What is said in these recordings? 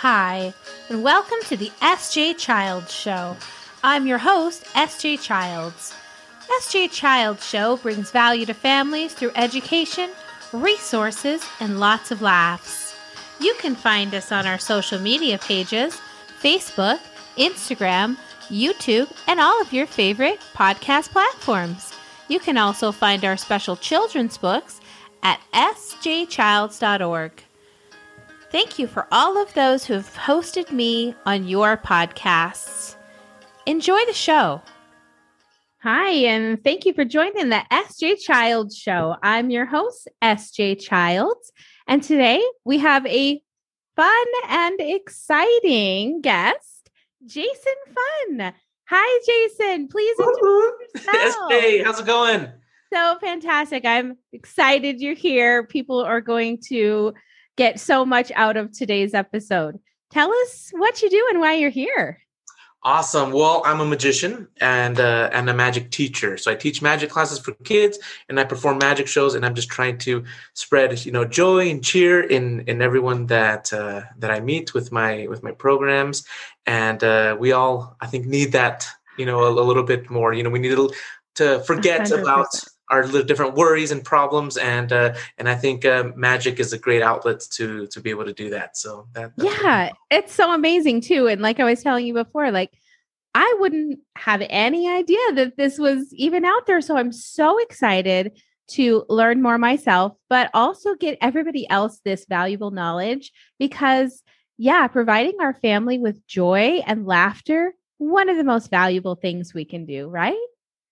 Hi, and welcome to the SJ Childs Show. I'm your host, SJ Childs. SJ Childs Show brings value to families through education, resources, and lots of laughs. You can find us on our social media pages Facebook, Instagram, YouTube, and all of your favorite podcast platforms. You can also find our special children's books at sjchilds.org. Thank you for all of those who have hosted me on your podcasts. Enjoy the show. Hi, and thank you for joining the SJ Child Show. I'm your host, SJ Childs, and today we have a fun and exciting guest, Jason Fun. Hi, Jason. Please introduce yourself. SJ, how's it going? So fantastic. I'm excited you're here. People are going to get so much out of today's episode. Tell us what you do and why you're here. Awesome. Well, I'm a magician and uh, and a magic teacher. So I teach magic classes for kids, and I perform magic shows. And I'm just trying to spread, you know, joy and cheer in in everyone that uh, that I meet with my with my programs. And uh, we all, I think, need that, you know, a, a little bit more. You know, we need to, to forget 100%. about our little different worries and problems and uh, and I think uh, magic is a great outlet to to be able to do that. So that yeah, it's so amazing too. And like I was telling you before, like I wouldn't have any idea that this was even out there. So I'm so excited to learn more myself, but also get everybody else this valuable knowledge because yeah, providing our family with joy and laughter, one of the most valuable things we can do, right?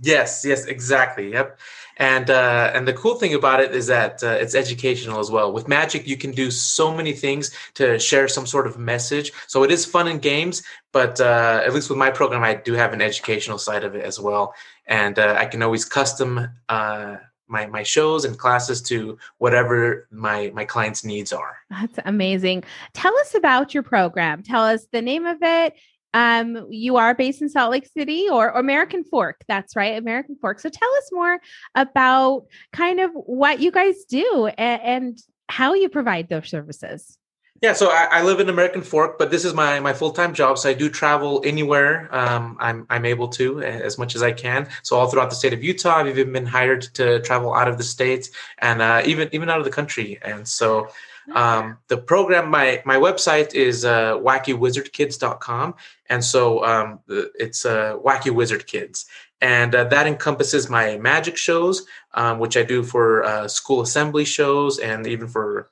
Yes, yes, exactly. Yep. And uh, and the cool thing about it is that uh, it's educational as well. With magic, you can do so many things to share some sort of message. So it is fun and games, but uh, at least with my program, I do have an educational side of it as well, and uh, I can always custom uh, my my shows and classes to whatever my my clients' needs are. That's amazing. Tell us about your program. Tell us the name of it um, you are based in Salt Lake City or, American Fork. That's right, American Fork. So tell us more about kind of what you guys do and, and how you provide those services. Yeah, so I, I, live in American Fork, but this is my my full time job. So I do travel anywhere um, I'm I'm able to as much as I can. So all throughout the state of Utah, I've even been hired to travel out of the state and uh, even even out of the country. And so um, the program, my my website is uh, wackywizardkids.com, and so um, it's uh, Wacky Wizard Kids, and uh, that encompasses my magic shows, um, which I do for uh, school assembly shows and even for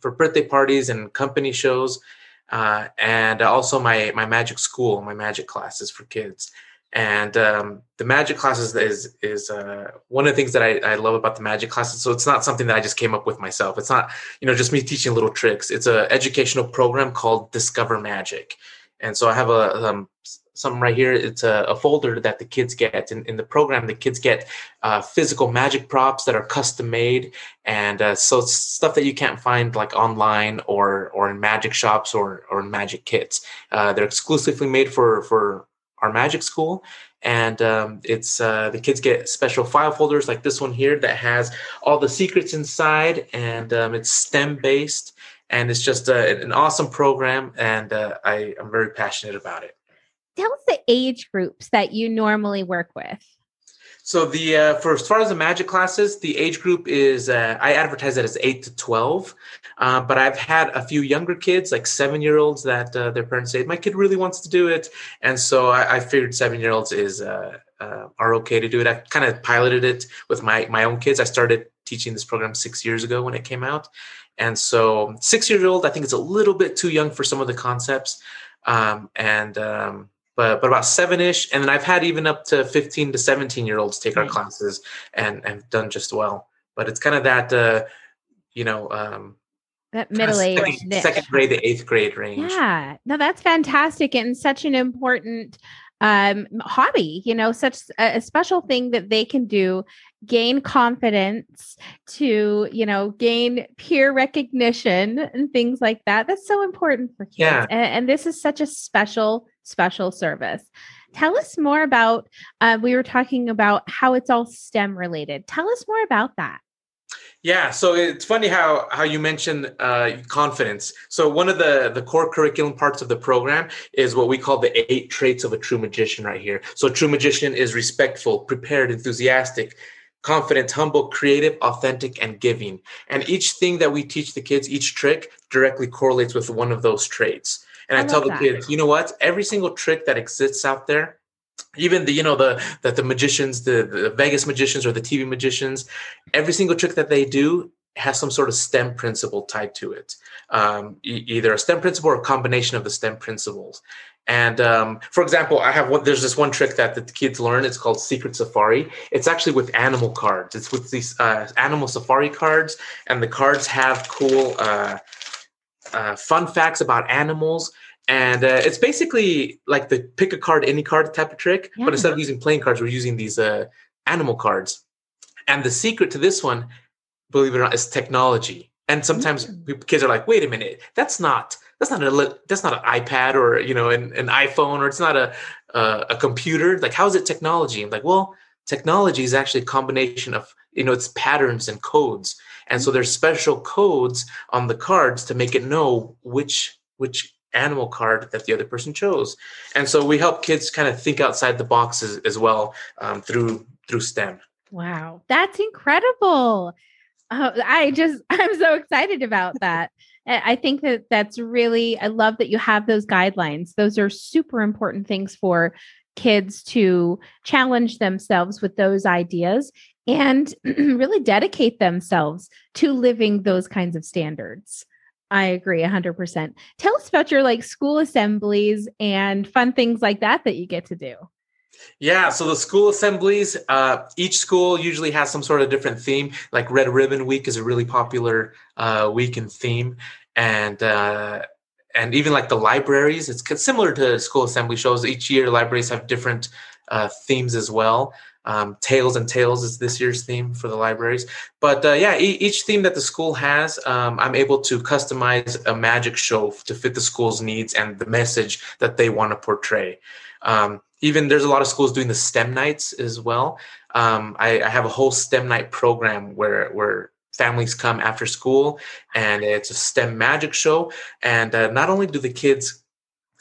for birthday parties and company shows, uh, and also my my magic school, my magic classes for kids and um, the magic classes is is uh, one of the things that I, I, love about the magic classes. So it's not something that i just came up with myself. It's not you know just me teaching little tricks. It's an educational program called discover magic. And so i have a um, something right here. It's a, a, folder that the kids get. In, in the program the kids get uh, physical magic props that are custom made. And uh, so stuff that you can't find like online or or in magic shops or or in magic kits. Uh, they're exclusively made for for our magic school. And um, it's uh, the kids get special file folders like this one here that has all the secrets inside. And um, it's stem based. And it's just a, an awesome program. And uh, I, i'm very passionate about it. Tell us the age groups that you normally work with. So the uh, for as far as the magic classes, the age group is uh, I advertise it as eight to twelve, uh, but I've had a few younger kids, like seven year olds, that uh, their parents say my kid really wants to do it, and so I, I figured seven year olds is uh, uh, are okay to do it. I kind of piloted it with my my own kids. I started teaching this program six years ago when it came out, and so six year old I think it's a little bit too young for some of the concepts, um, and um, but but about seven ish, and then I've had even up to fifteen to seventeen year olds take our classes and and done just well. But it's kind of that uh, you know um, that middle age second, second grade to eighth grade range. Yeah, no, that's fantastic and such an important um, hobby. You know, such a, a special thing that they can do gain confidence to you know gain peer recognition and things like that that's so important for kids yeah. and, and this is such a special special service. Tell us more about, uh, we were talking about how it's all STEM related. Tell us more about that. Yeah, so it's funny how how you mentioned uh, confidence. So one of the the core curriculum parts of the program is what we call the eight traits of a true magician. Right here. So a true magician is respectful, prepared, enthusiastic, confident, humble, creative, authentic, and giving. And each thing that we teach the kids, each trick directly correlates with one of those traits. And I, I tell the that. kids, you know what? Every single trick that exists out there even the you know the that the magicians the, the vegas magicians or the tv magicians every single trick that they do has some sort of stem principle tied to it. Um, e- either a stem principle or a combination of the stem principles. And um, for example i have one there's this one trick that the kids learn. It's called secret safari. It's actually with animal cards. It's with these uh, animal safari cards. And the cards have cool uh, uh, fun facts about animals and uh, it's basically like the pick a card any card type of trick yeah. but instead of using playing cards we're using these uh, animal cards. And the secret to this one believe it or not is technology. And sometimes mm-hmm. kids are like wait a minute that's not that's not a that's not an ipad or you know an, an iphone or it's not a, a, a computer. Like how is it technology? I'm like well technology is actually a combination of you know it's patterns and codes. And so there's special codes on the cards to make it know which which animal card that the other person chose. And so we help kids kind of think outside the box as, as well um, through through STEM. Wow, that's incredible. Oh, I just I'm so excited about that. I think that that's really I love that you have those guidelines. Those are super important things for kids to challenge themselves with those ideas and really dedicate themselves to living those kinds of standards. I agree 100%. Tell us about your like school assemblies and fun things like that that you get to do. Yeah, so the school assemblies, uh, each school usually has some sort of different theme. Like Red Ribbon Week is a really popular uh, week and theme, and uh, and even like the libraries, it's similar to school assembly shows. Each year, libraries have different uh, themes as well. Um, Tails and Tales is this year's theme for the libraries. But uh, yeah, e- each theme that the school has, um, I'm able to customize a magic show to fit the school's needs and the message that they want to portray. Um, even there's a lot of schools doing the STEM nights as well. Um, I, I, have a whole STEM night program where where families come after school, and it's a STEM magic show. And uh, not only do the kids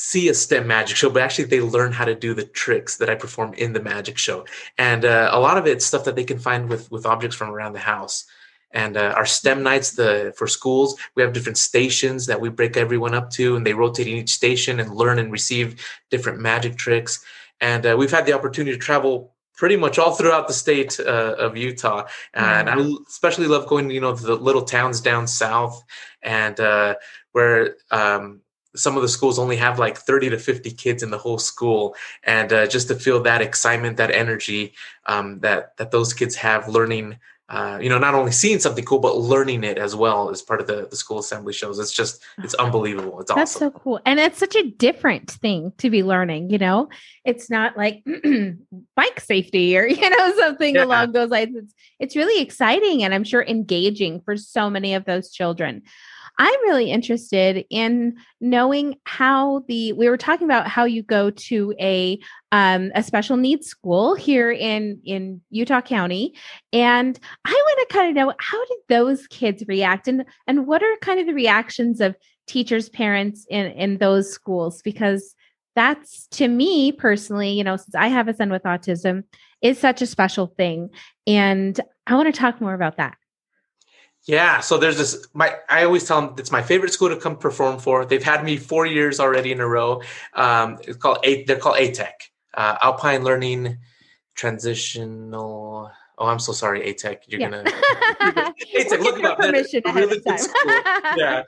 see a STEM magic show, but actually they learn how to do the tricks that I perform in the magic show. And uh, a lot of it's stuff that they can find with with objects from around the house. And uh, our STEM nights, the for schools, we have different stations that we break everyone up to, and they rotate in each station and learn and receive different magic tricks. And uh, we've had the opportunity to travel pretty much all throughout the state uh, of Utah. And mm-hmm. I especially love going, you know, to the little towns down south and uh, where um, some of the schools only have like 30 to 50 kids in the whole school and uh, just to feel that excitement that energy um, that that those kids have learning uh, you know not only seeing something cool but learning it as well as part of the, the school assembly shows it's just it's unbelievable it's awesome. that's awesome. so cool and it's such a different thing to be learning you know it's not like bike safety or you know something yeah. along those lines it's it's really exciting and i'm sure engaging for so many of those children I'm really interested in knowing how the we were talking about how you go to a um, a special needs school here in in Utah County, and I want to kind of know how did those kids react, and and what are kind of the reactions of teachers, parents in in those schools because that's to me personally, you know, since I have a son with autism, is such a special thing, and I want to talk more about that. Yeah, so there's this. My I always tell them it's my favorite school to come perform for. They've had me four years already in a row. Um, it's called A. They're called ATEC, uh, Alpine Learning Transitional. Oh, I'm so sorry, ATEC. You're yeah. gonna ATEC. Look it up. Permission really good school. Yeah,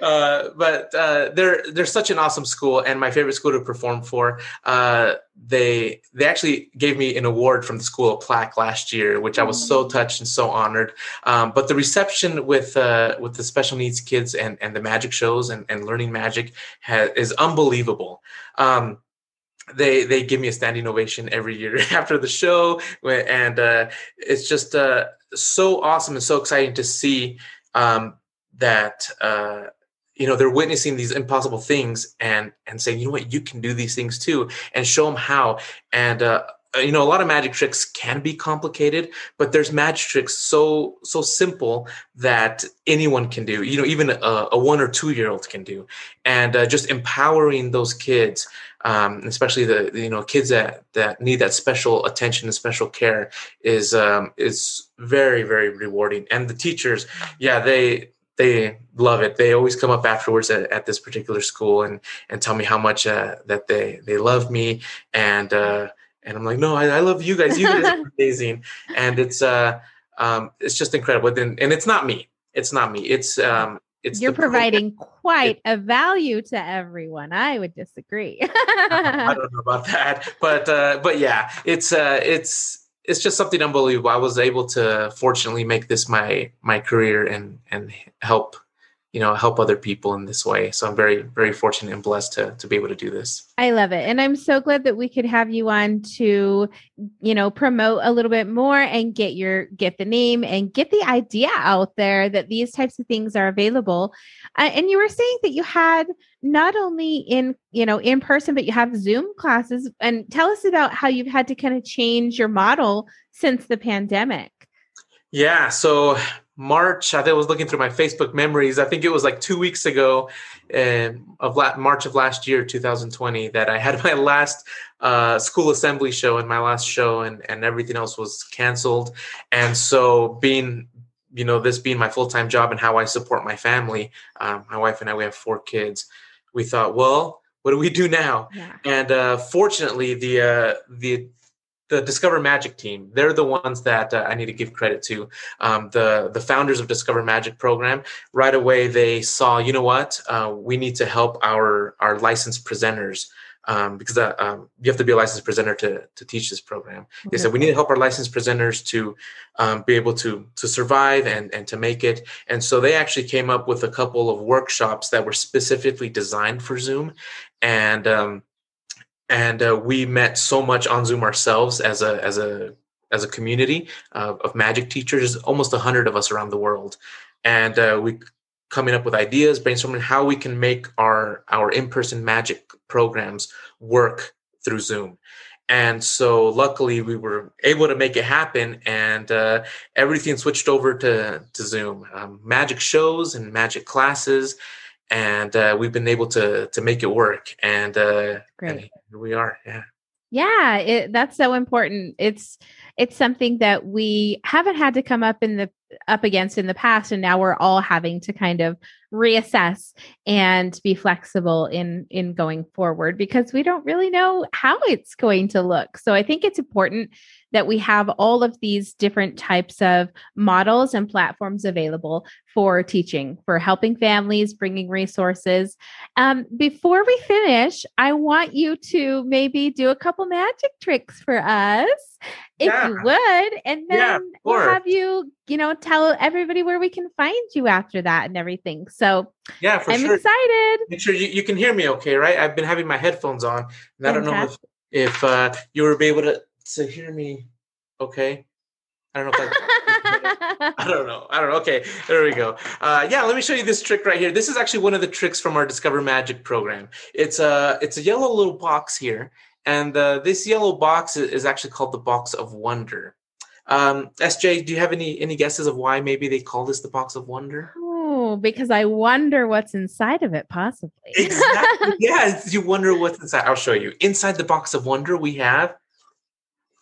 uh, but uh, they're they're such an awesome school and my favorite school to perform for. Uh, they they actually gave me an award from the school plaque last year, which I was so touched and so honored. Um, but the reception with uh, with the special needs kids and and the magic shows and, and learning magic has, is unbelievable. Um, they they give me a standing ovation every year after the show, and uh, it's just uh, so awesome and so exciting to see um, that uh, you know they're witnessing these impossible things and and saying you know what? You can do these things too and show them how. And uh, uh, you know a lot of magic tricks can be complicated but there's magic tricks so so simple that anyone can do you know even a, a one or two year old can do. And uh, just empowering those kids um, especially the you know kids that that need that special attention and special care is um, is very very rewarding. And the teachers yeah they they love it they always come up afterwards at, at this particular school and and tell me how much uh, that they they love me and uh, and I'm like, no, I, I love you guys. You guys are amazing, and it's uh, um, it's just incredible. And, and it's not me. It's not me. It's um, it's you're providing program. quite a value to everyone. I would disagree. I don't know about that, but uh, but yeah, it's uh, it's it's just something unbelievable. I was able to fortunately make this my my career and and help you know help other people in this way. So i'm very very fortunate and blessed to to be able to do this. I love it. And i'm so glad that we could have you on to you know promote a little bit more and get your get the name and get the idea out there that these types of things are available. Uh, and you were saying that you had not only in you know in person but you have zoom classes. And tell us about how you've had to kind of change your model since the pandemic. Yeah so March. I think I was looking through my Facebook memories. I think it was like two weeks ago, um, of la- March of last year, 2020, that I had my last uh, school assembly show and my last show, and and everything else was canceled. And so, being you know this being my full time job and how I support my family, um, my wife and I, we have four kids. We thought, well, what do we do now? Yeah. And uh, fortunately, the uh, the the Discover Magic team. They're the ones that uh, I need to give credit to. Um, the the founders of Discover Magic program. Right away, they saw, you know what, uh, we need to help our our licensed presenters. Um, because uh, um, you have to be a licensed presenter to, to teach this program. They said we need to help our licensed presenters to um, be able to to survive and and to make it. And so they actually came up with a couple of workshops that were specifically designed for Zoom, and um, and uh, we met so much on Zoom ourselves as a as a as a community uh, of magic teachers, almost a hundred of us around the world, and uh, we coming up with ideas, brainstorming how we can make our our in person magic programs work through Zoom. And so, luckily, we were able to make it happen, and uh, everything switched over to to Zoom. Um, magic shows and magic classes, and uh, we've been able to to make it work. And, uh, Great. and here we are. Yeah. Yeah, it, that's so important. It's it's something that we haven't had to come up in the up against in the past and now we're all having to kind of reassess and be flexible in in going forward because we don't really know how it's going to look so i think it's important that we have all of these different types of models and platforms available for teaching, for helping families, bringing resources. Um, before we finish, I want you to maybe do a couple magic tricks for us, if yeah. you would, and then yeah, we'll have you, you know, tell everybody where we can find you after that and everything. So yeah, I'm sure. excited. Make sure you, you can hear me okay, right? I've been having my headphones on, and I don't know if, if uh, you were able to to hear me okay. I don't know if that. I don't know. I don't know. Okay, there we go. Uh, yeah, let me show you this trick right here. This is actually one of the tricks from our Discover Magic program. It's a it's a yellow little box here, and uh, this yellow box is actually called the box of wonder. Um, SJ, do you have any any guesses of why maybe they call this the box of wonder? Oh, because I wonder what's inside of it, possibly. exactly. Yeah, you wonder what's inside. I'll show you. Inside the box of wonder, we have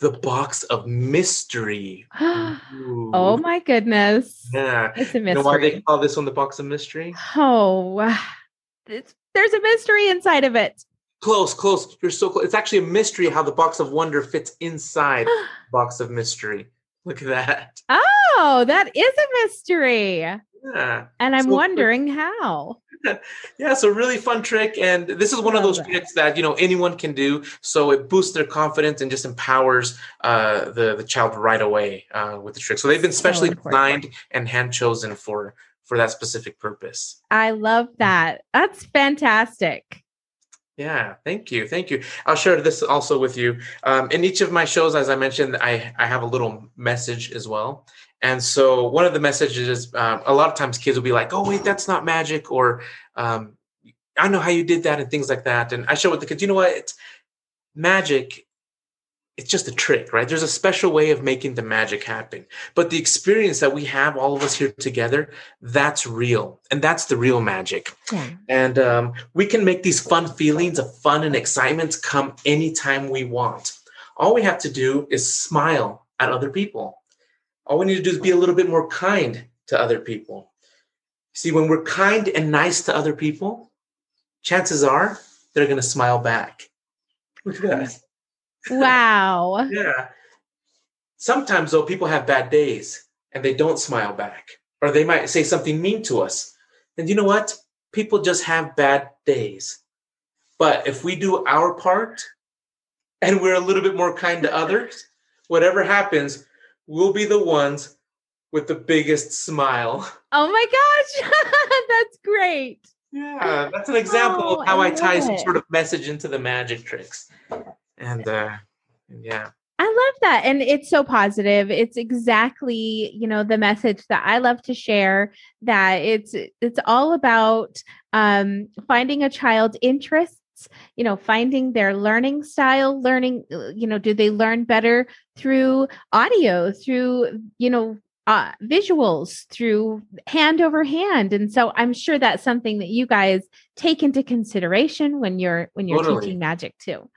the box of mystery. oh my goodness. Yeah. It's a mystery. You know why they call this one the box of mystery? Oh, it's, there's a mystery inside of it. Close, close. You're so close. It's actually a mystery how the box of wonder fits inside box of mystery. Look at that. Oh, that is a mystery. Yeah. And I'm so wondering how. yeah, so really fun trick. And this is one of those tricks that, you know, anyone can do. So it boosts their confidence and just empowers uh, the, the child right away uh, with the trick. So they've been specially so designed and hand chosen for for that specific purpose. I love that. That's fantastic. Yeah, thank you, thank you. I'll share this also with you. Um, in each of my shows, as I mentioned, I I have a little message as well, and so one of the messages is um, a lot of times kids will be like, "Oh wait, that's not magic," or um, "I know how you did that," and things like that. And I show with the kids, you know what? It's, magic it's just a trick, right? There's a special way of making the magic happen. But the experience that we have, all of us here together, that's real. And that's the real magic. Yeah. And um, we can make these fun feelings of fun and excitement come anytime we want. All we have to do is smile at other people. All we need to do is be a little bit more kind to other people. See, when we're kind and nice to other people, chances are they're going to smile back. Look at that. Wow. yeah. Sometimes, though, people have bad days and they don't smile back, or they might say something mean to us. And you know what? People just have bad days. But if we do our part and we're a little bit more kind to others, whatever happens, we'll be the ones with the biggest smile. Oh my gosh, that's great. Yeah, that's an example oh, of how I, I tie it. some sort of message into the magic tricks and uh yeah I love that. And it's so positive. It's exactly, you know, the message that I love to share that it's it's all about um finding a child's interests, you know, finding their learning style, learning, uh, you know, do they learn better through audio, through, you know, uh, visuals through hand over hand and so i'm sure that's something that you guys take into consideration when you're when you're totally. teaching magic too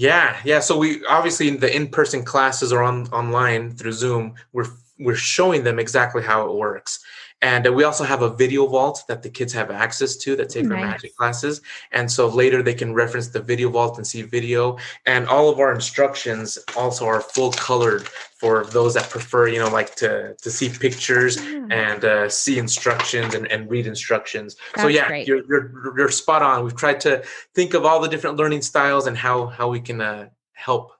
yeah, yeah. So we obviously the in-person classes are on online through Zoom. We're we're showing them exactly how it works. And uh, we also have a video vault that the kids have access to that take nice. our magic classes. And so later they can reference the video vault and see video. And all of our instructions also are full colored for those that prefer, you know, like to to see pictures yeah. and uh, see instructions and, and read instructions. That's so yeah, you're, you're you're spot on. We've tried to think of all the different learning styles and how how we can uh, help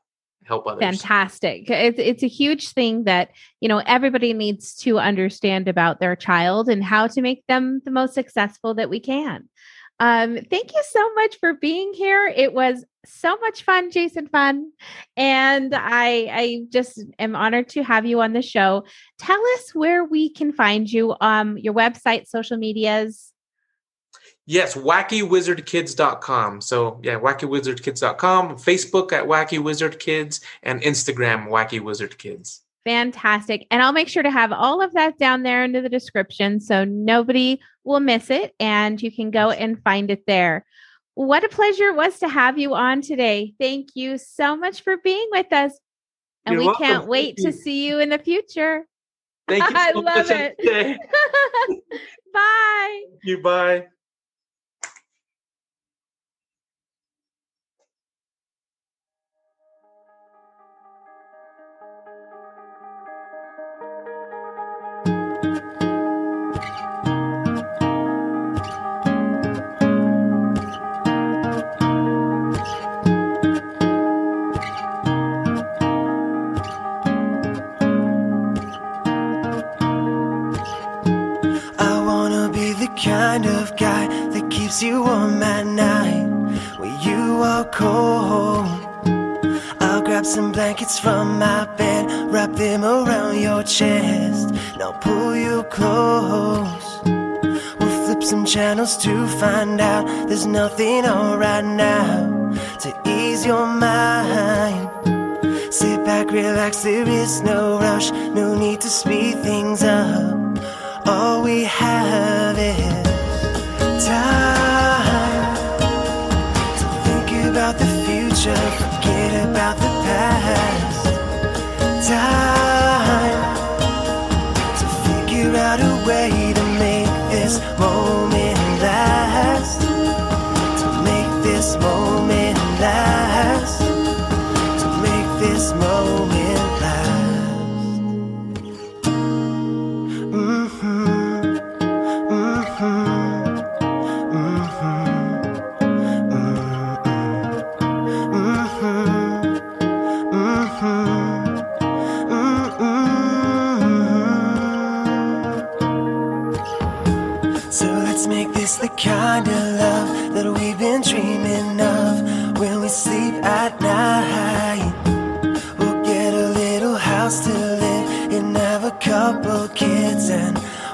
help others. Fantastic. It's it's a huge thing that, you know, everybody needs to understand about their child and how to make them the most successful that we can. Um, thank you so much for being here. It was so much fun, Jason Fun. And I I just am honored to have you on the show. Tell us where we can find you, um, your website, social medias. Yes, wackywizardkids.com. So, yeah, wackywizardkids.com, Facebook at Wacky Wizard Kids, and Instagram, Wacky Wizard Kids. Fantastic. And I'll make sure to have all of that down there into the description so nobody will miss it and you can go and find it there. What a pleasure it was to have you on today. Thank you so much for being with us. And You're we welcome. can't wait to see you in the future. Thank you. So I love it. bye. Thank you. Bye. You warm at night when you are cold. I'll grab some blankets from my bed, wrap them around your chest, and I'll pull you close. We'll flip some channels to find out there's nothing on right now to ease your mind. Sit back, relax, there is no rush, no need to speed things up. All we have is time about the future, forget about the past. Time to figure out a way to make this moment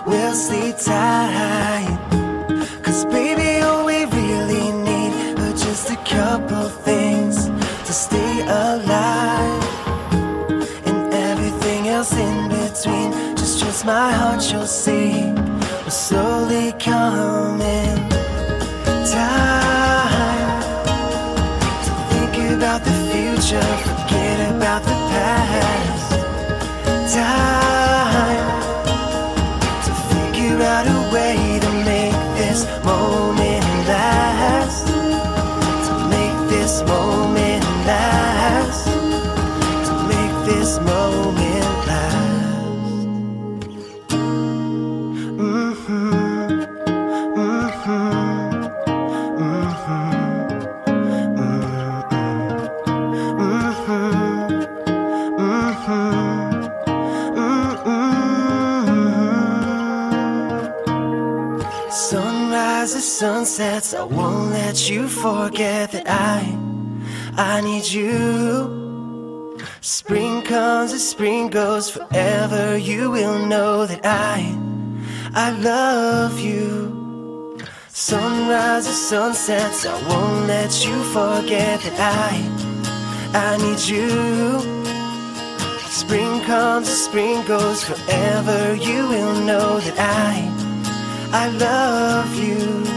we'll see time. Cause baby, all we really need are just a couple things to stay alive. And everything else in between, just trust my heart, you'll see. We're slowly coming. Time to think about the future. Way to make this moment I need you. Spring comes as spring goes, forever you will know that I, I love you. Sunrises, sunsets, I won't let you forget that I, I need you. Spring comes as spring goes, forever you will know that I, I love you.